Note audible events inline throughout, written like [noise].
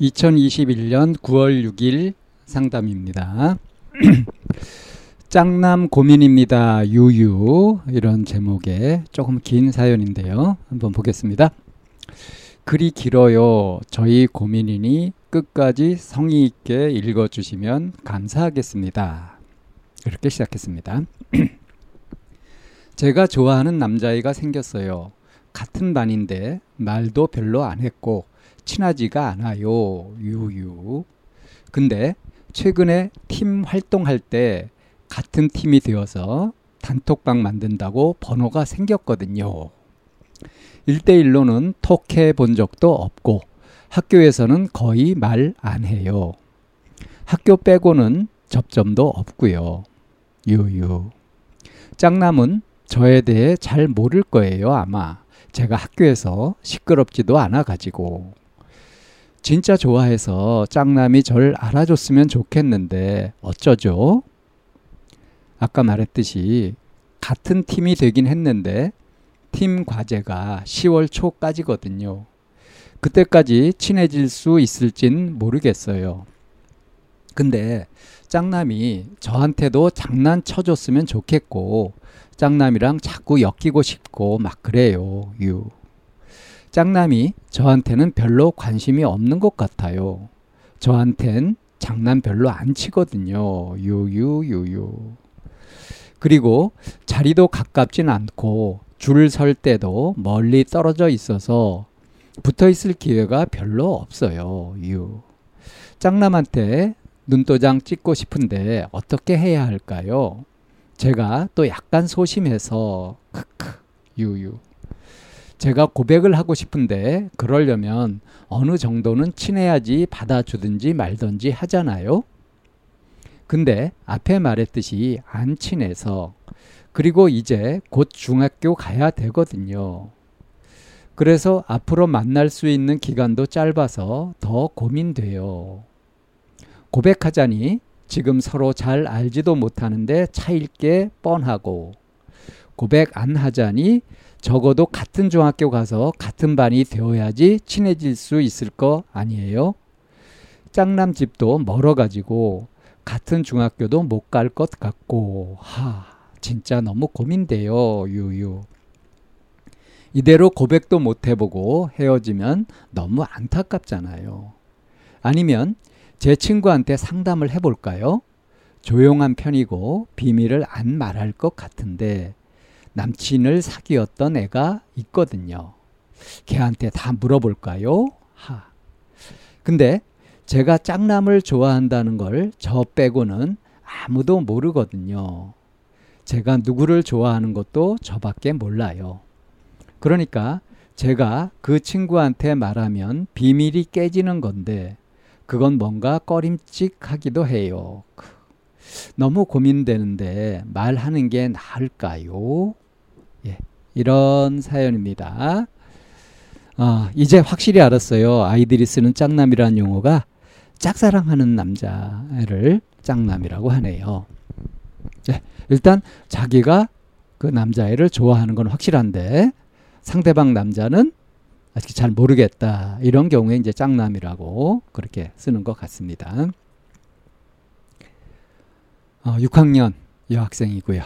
2021년 9월 6일 상담입니다. [clears throat] 짱남 고민입니다. 유유 이런 제목의 조금 긴 사연인데요. 한번 보겠습니다. 글이 길어요. 저희 고민이니 끝까지 성의 있게 읽어 주시면 감사하겠습니다. 이렇게 시작했습니다. [clears throat] 제가 좋아하는 남자애가 생겼어요. 같은 반인데 말도 별로 안 했고 친하지가 않아요. 유유. 근데 최근에 팀 활동할 때 같은 팀이 되어서 단톡방 만든다고 번호가 생겼거든요. 1대1로는 톡해 본 적도 없고 학교에서는 거의 말 안 해요. 학교 빼고는 접점도 없고요. 유유. 짱남은 저에 대해 잘 모를 거예요, 아마. 제가 학교에서 시끄럽지도 않아 가지고. 진짜 좋아해서 짱남이 절 알아줬으면 좋겠는데 어쩌죠? 아까 말했듯이 같은 팀이 되긴 했는데 팀 과제가 10월 초까지거든요. 그때까지 친해질 수 있을진 모르겠어요. 근데 짱남이 저한테도 장난쳐줬으면 좋겠고 짱남이랑 자꾸 엮이고 싶고 막 그래요. 유. 짱남이 저한테는 별로 관심이 없는 것 같아요. 저한텐 장난 별로 안 치거든요. 유유유유. 그리고 자리도 가깝진 않고 줄 설 때도 멀리 떨어져 있어서 붙어 있을 기회가 별로 없어요. 유. 짱남한테 눈도장 찍고 싶은데 어떻게 해야 할까요? 제가 또 약간 소심해서 크크 유유. 제가 고백을 하고 싶은데 그러려면 어느 정도는 친해야지 받아주든지 말든지 하잖아요. 근데 앞에 말했듯이 안 친해서 그리고 이제 곧 중학교 가야 되거든요. 그래서 앞으로 만날 수 있는 기간도 짧아서 더 고민돼요. 고백하자니 지금 서로 잘 알지도 못하는데 차일 게 뻔하고 고백 안 하자니 적어도 같은 중학교 가서 같은 반이 되어야지 친해질 수 있을 거 아니에요? 짱남 집도 멀어가지고 같은 중학교도 못 갈 것 같고 하 진짜 너무 고민돼요 유유 이대로 고백도 못 해보고 헤어지면 너무 안타깝잖아요 아니면 제 친구한테 상담을 해볼까요? 조용한 편이고 비밀을 안 말할 것 같은데 남친을 사귀었던 애가 있거든요. 걔한테 다 물어볼까요? 하. 근데 제가 짝남을 좋아한다는 걸 저 빼고는 아무도 모르거든요. 제가 누구를 좋아하는 것도 저밖에 몰라요. 그러니까 제가 그 친구한테 말하면 비밀이 깨지는 건데 그건 뭔가 꺼림칙하기도 해요. 너무 고민되는데 말하는 게 나을까요? 예, 이런 사연입니다. 아, 이제 확실히 알았어요. 아이들이 쓰는 짝남이라는 용어가 짝사랑하는 남자를 짝남이라고 하네요. 예, 일단 자기가 그 남자애를 좋아하는 건 확실한데 상대방 남자는 아직 잘 모르겠다. 이런 경우에 이제 짝남이라고 그렇게 쓰는 것 같습니다. 어, 6학년 여학생이고요.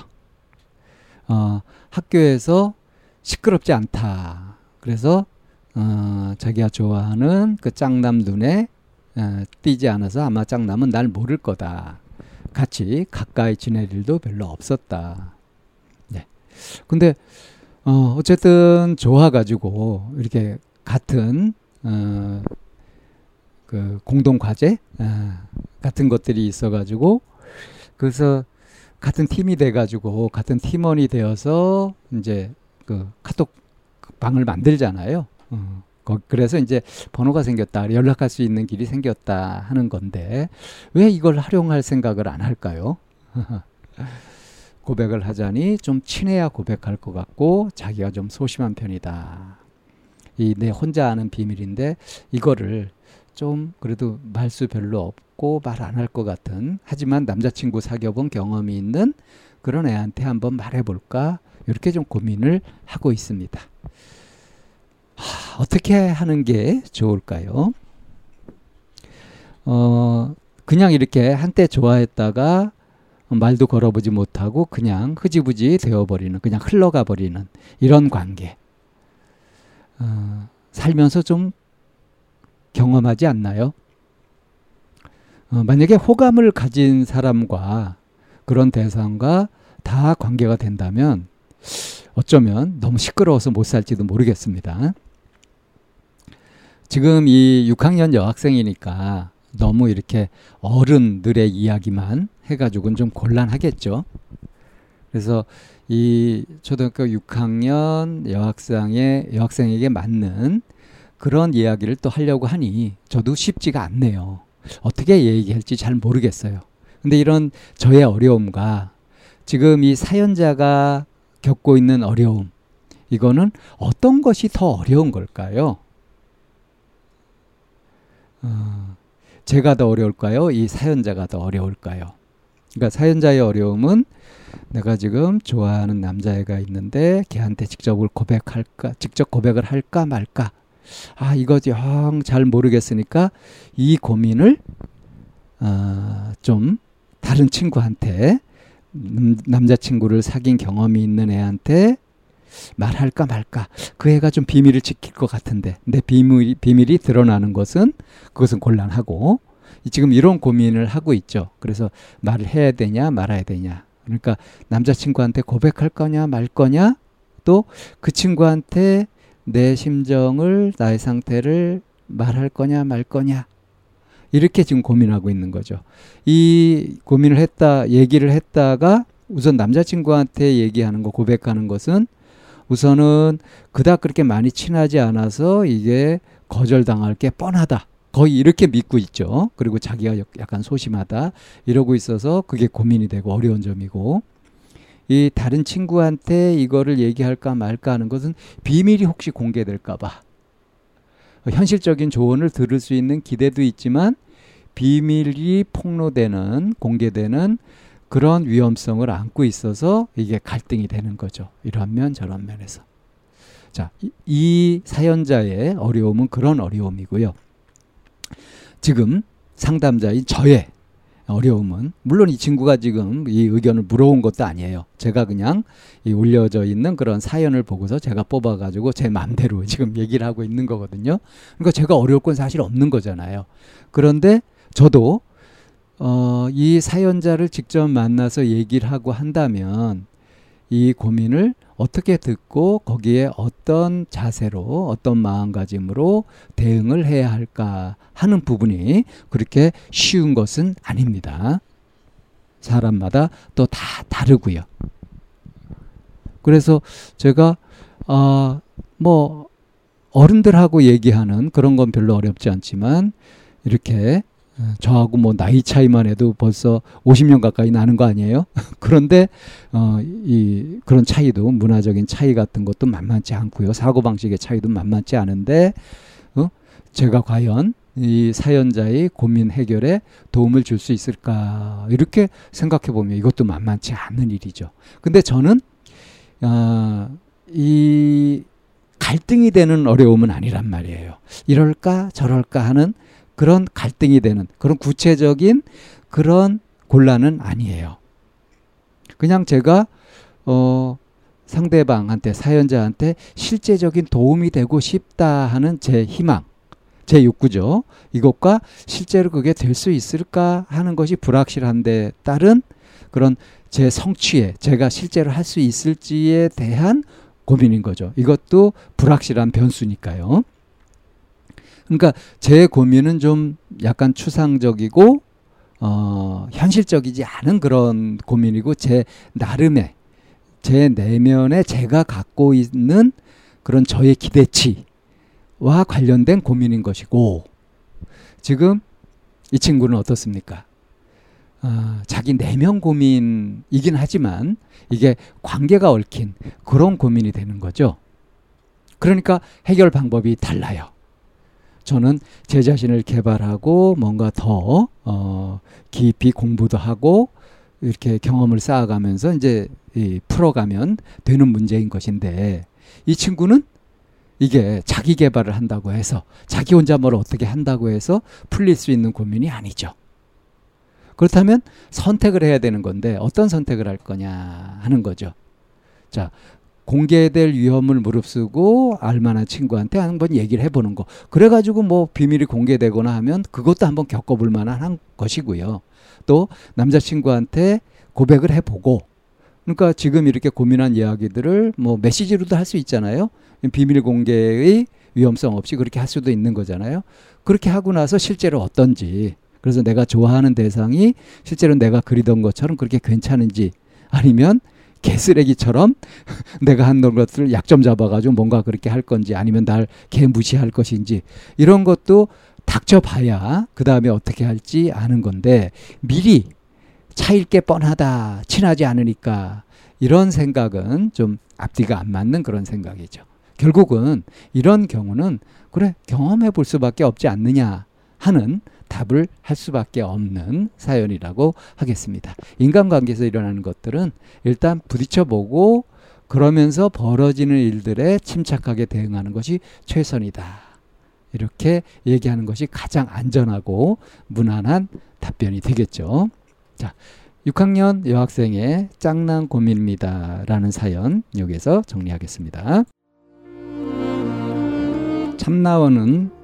어, 학교에서 시끄럽지 않다. 그래서 어, 자기가 좋아하는 그 짱남 눈에 어, 띄지 않아서 아마 짱남은 날 모를 거다. 같이 가까이 지낼 일도 별로 없었다. 네. 근데 어, 어쨌든 좋아가지고 이렇게 같은 어, 그 공동 과제 어, 같은 것들이 있어가지고 그래서 같은 팀이 돼가지고 같은 팀원이 되어서 이제 그 카톡 방을 만들잖아요. 어. 그래서 이제 번호가 생겼다. 연락할 수 있는 길이 생겼다 하는 건데 왜 이걸 활용할 생각을 안 할까요? [laughs] 고백을 하자니 좀 친해야 고백할 것 같고 자기가 좀 소심한 편이다. 이 내 혼자 아는 비밀인데 이거를 좀 그래도 말수 별로 없고 말 안 할 것 같은 하지만 남자친구 사귀어본 경험이 있는 그런 애한테 한번 말해볼까 이렇게 좀 고민을 하고 있습니다. 하, 어떻게 하는 게 좋을까요? 어, 그냥 이렇게 한때 좋아했다가 말도 걸어보지 못하고 그냥 흐지부지 되어버리는, 그냥 흘러가 버리는 이런 관계. 어, 살면서 좀 경험하지 않나요? 어, 만약에 호감을 가진 사람과 그런 대상과 다 관계가 된다면 어쩌면 너무 시끄러워서 못 살지도 모르겠습니다. 지금 이 6학년 여학생이니까 너무 이렇게 어른들의 이야기만 해가지고는 좀 곤란하겠죠. 그래서 이 초등학교 6학년 여학생의 여학생에게 맞는 그런 이야기를 또 하려고 하니 저도 쉽지가 않네요. 어떻게 얘기할지 잘 모르겠어요. 근데 이런 저의 어려움과 지금 이 사연자가 겪고 있는 어려움, 이거는 어떤 것이 더 어려운 걸까요? 어, 제가 더 어려울까요? 이 사연자가 더 어려울까요? 그러니까 사연자의 어려움은 내가 지금 좋아하는 남자애가 있는데 걔한테 직접 고백할까, 직접 고백을 할까 말까. 아, 이거 영 잘 모르겠으니까 이 고민을 어, 좀 다른 친구한테 남자친구를 사귄 경험이 있는 애한테 말할까 말까. 그 애가 좀 비밀을 지킬 것 같은데 내 비밀, 비밀이 드러나는 것은 그것은 곤란하고 지금 이런 고민을 하고 있죠. 그래서 말을 해야 되냐 말아야 되냐. 그러니까 남자친구한테 고백할 거냐 말 거냐 또 그 친구한테 내 심정을 나의 상태를 말할 거냐 말 거냐 이렇게 지금 고민하고 있는 거죠. 이 고민을 했다 얘기를 했다가 우선 남자친구한테 얘기하는 거 고백하는 것은 우선은 그닥 그렇게 많이 친하지 않아서 이게 거절당할 게 뻔하다. 거의 이렇게 믿고 있죠. 그리고 자기가 약간 소심하다. 이러고 있어서 그게 고민이 되고 어려운 점이고. 이 다른 친구한테 이거를 얘기할까 말까 하는 것은 비밀이 혹시 공개될까봐. 현실적인 조언을 들을 수 있는 기대도 있지만 비밀이 폭로되는, 공개되는 그런 위험성을 안고 있어서 이게 갈등이 되는 거죠. 이런 면 저런 면에서. 자, 이, 이 사연자의 어려움은 그런 어려움이고요. 지금 상담자인 저의 어려움은 물론 이 친구가 지금 이 의견을 물어온 것도 아니에요. 제가 그냥 이 올려져 있는 그런 사연을 보고서 제가 뽑아가지고 제 마음대로 [laughs] 지금 얘기를 하고 있는 거거든요. 그러니까 제가 어려울 건 사실 없는 거잖아요. 그런데 저도 어, 이 사연자를 직접 만나서 얘기를 하고 한다면 이 고민을 어떻게 듣고 거기에 어떤 자세로 어떤 마음가짐으로 대응을 해야 할까 하는 부분이 그렇게 쉬운 것은 아닙니다. 사람마다 또 다 다르고요. 그래서 제가 아뭐 어른들하고 얘기하는 그런 건 별로 어렵지 않지만 이렇게 저하고 뭐 나이 차이만 해도 벌써 50년 가까이 나는 거 아니에요? [laughs] 그런데 어, 이 그런 차이도 문화적인 차이 같은 것도 만만치 않고요. 사고 방식의 차이도 만만치 않은데 어? 제가 과연 이 사연자의 고민 해결에 도움을 줄 수 있을까 이렇게 생각해 보면 이것도 만만치 않은 일이죠. 근데 저는 어, 이 갈등이 되는 어려움은 아니란 말이에요. 이럴까 저럴까 하는 그런 갈등이 되는 그런 구체적인 그런 곤란은 아니에요. 그냥 제가 어 상대방한테 사연자한테 실제적인 도움이 되고 싶다 하는 제 희망, 제 욕구죠. 이것과 실제로 그게 될 수 있을까 하는 것이 불확실한데 따른 그런 제 성취에 제가 실제로 할 수 있을지에 대한 고민인 거죠. 이것도 불확실한 변수니까요. 그러니까 제 고민은 좀 약간 추상적이고 어, 현실적이지 않은 그런 고민이고 제 나름의 제 내면에 제가 갖고 있는 그런 저의 기대치와 와 관련된 고민인 것이고 지금 이 친구는 어떻습니까? 아, 자기 내면 고민이긴 하지만 이게 관계가 얽힌 그런 고민이 되는 거죠. 그러니까 해결 방법이 달라요. 저는 제 자신을 개발하고 뭔가 더 어, 깊이 공부도 하고 이렇게 경험을 쌓아가면서 이제 이 풀어가면 되는 문제인 것인데 이 친구는 이게 자기 개발을 한다고 해서 자기 혼자 뭘 어떻게 한다고 해서 풀릴 수 있는 고민이 아니죠. 그렇다면 선택을 해야 되는 건데 어떤 선택을 할 거냐 하는 거죠. 자, 공개될 위험을 무릅쓰고 알만한 친구한테 한번 얘기를 해보는 거. 그래가지고 뭐 비밀이 공개되거나 하면 그것도 한번 겪어볼 만한 것이고요. 또 남자친구한테 고백을 해보고 그러니까 지금 이렇게 고민한 이야기들을 뭐 메시지로도 할 수 있잖아요. 비밀 공개의 위험성 없이 그렇게 할 수도 있는 거잖아요. 그렇게 하고 나서 실제로 어떤지 그래서 내가 좋아하는 대상이 실제로 내가 그리던 것처럼 그렇게 괜찮은지 아니면 개쓰레기처럼 [laughs] 내가 한 것을 약점 잡아가지고 뭔가 그렇게 할 건지 아니면 날 개 무시할 것인지 이런 것도 닥쳐봐야 그 다음에 어떻게 할지 아는 건데 미리 차일 게 뻔하다 친하지 않으니까 이런 생각은 좀 앞뒤가 안 맞는 그런 생각이죠. 결국은 이런 경우는 그래 경험해 볼 수밖에 없지 않느냐 하는 답을 할 수밖에 없는 사연이라고 하겠습니다. 인간관계에서 일어나는 것들은 일단 부딪혀보고 그러면서 벌어지는 일들에 침착하게 대응하는 것이 최선이다. 이렇게 얘기하는 것이 가장 안전하고 무난한 답변이 되겠죠. 자, 6학년 여학생의 짱난 고민입니다. 라는 사연 여기서 정리하겠습니다. 참나원은